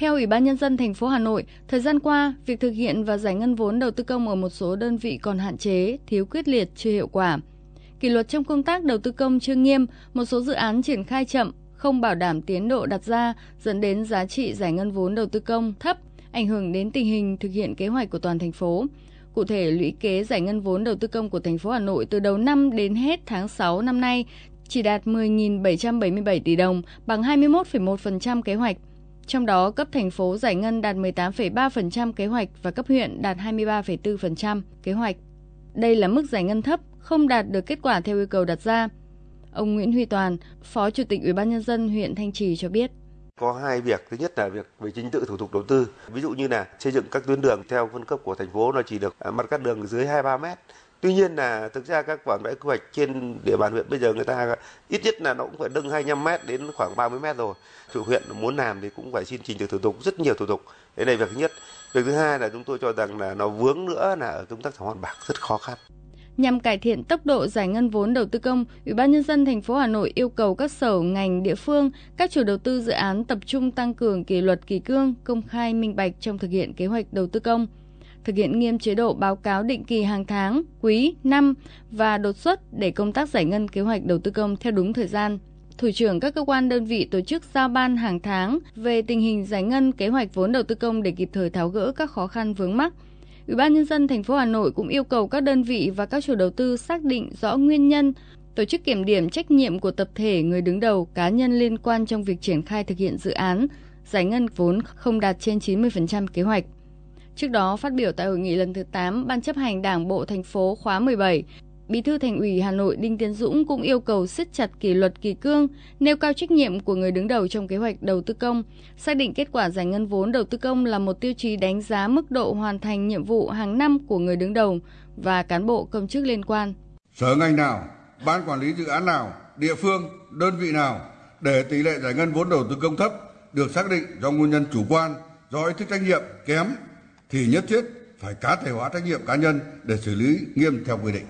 Theo Ủy ban nhân dân thành phố Hà Nội, thời gian qua, việc thực hiện và giải ngân vốn đầu tư công ở một số đơn vị còn hạn chế, thiếu quyết liệt, chưa hiệu quả. Kỷ luật trong công tác đầu tư công chưa nghiêm, một số dự án triển khai chậm, không bảo đảm tiến độ đặt ra, dẫn đến giá trị giải ngân vốn đầu tư công thấp, ảnh hưởng đến tình hình thực hiện kế hoạch của toàn thành phố. Cụ thể, lũy kế giải ngân vốn đầu tư công của thành phố Hà Nội từ đầu năm đến hết tháng 6 năm nay chỉ đạt 10.777 tỷ đồng, bằng 21,1% kế hoạch. Trong đó, cấp thành phố giải ngân đạt 18,3% kế hoạch và cấp huyện đạt 23,4% kế hoạch. Đây là mức giải ngân thấp, không đạt được kết quả theo yêu cầu đặt ra. Ông Nguyễn Huy Toàn, Phó Chủ tịch Ủy ban nhân dân huyện Thanh Trì cho biết có hai việc thứ nhất là việc về chính tự thủ tục đầu tư ví dụ như là xây dựng các tuyến đường theo phân cấp của thành phố nó chỉ được à, mặt cắt đường dưới 23 mét Tuy nhiên là thực ra các bản vẽ quy hoạch trên địa bàn huyện bây giờ người ta ít nhất là nó cũng phải nâng 25 mét đến khoảng 30 mét rồi. Chủ huyện muốn làm thì cũng phải xin trình được thủ tục rất nhiều thủ tục. Đấy là việc thứ nhất. Việc thứ hai là chúng tôi cho rằng là nó vướng nữa là ở công tác giải hoàn bạc rất khó khăn. Nhằm cải thiện tốc độ giải ngân vốn đầu tư công, Ủy ban nhân dân thành phố Hà Nội yêu cầu các sở ngành địa phương, các chủ đầu tư dự án tập trung tăng cường kỷ luật kỷ cương, công khai minh bạch trong thực hiện kế hoạch đầu tư công thực hiện nghiêm chế độ báo cáo định kỳ hàng tháng, quý, năm và đột xuất để công tác giải ngân kế hoạch đầu tư công theo đúng thời gian. Thủ trưởng các cơ quan đơn vị tổ chức giao ban hàng tháng về tình hình giải ngân kế hoạch vốn đầu tư công để kịp thời tháo gỡ các khó khăn vướng mắc. Ủy ban nhân dân thành phố Hà Nội cũng yêu cầu các đơn vị và các chủ đầu tư xác định rõ nguyên nhân, tổ chức kiểm điểm trách nhiệm của tập thể người đứng đầu, cá nhân liên quan trong việc triển khai thực hiện dự án, giải ngân vốn không đạt trên 90% kế hoạch. Trước đó, phát biểu tại hội nghị lần thứ 8 Ban chấp hành Đảng bộ thành phố khóa 17, Bí thư Thành ủy Hà Nội Đinh Tiến Dũng cũng yêu cầu siết chặt kỷ luật kỳ cương, nêu cao trách nhiệm của người đứng đầu trong kế hoạch đầu tư công, xác định kết quả giải ngân vốn đầu tư công là một tiêu chí đánh giá mức độ hoàn thành nhiệm vụ hàng năm của người đứng đầu và cán bộ công chức liên quan. Sở ngành nào, ban quản lý dự án nào, địa phương, đơn vị nào để tỷ lệ giải ngân vốn đầu tư công thấp được xác định do nguyên nhân chủ quan, do ý thức trách nhiệm kém thì nhất thiết phải cá thể hóa trách nhiệm cá nhân để xử lý nghiêm theo quy định.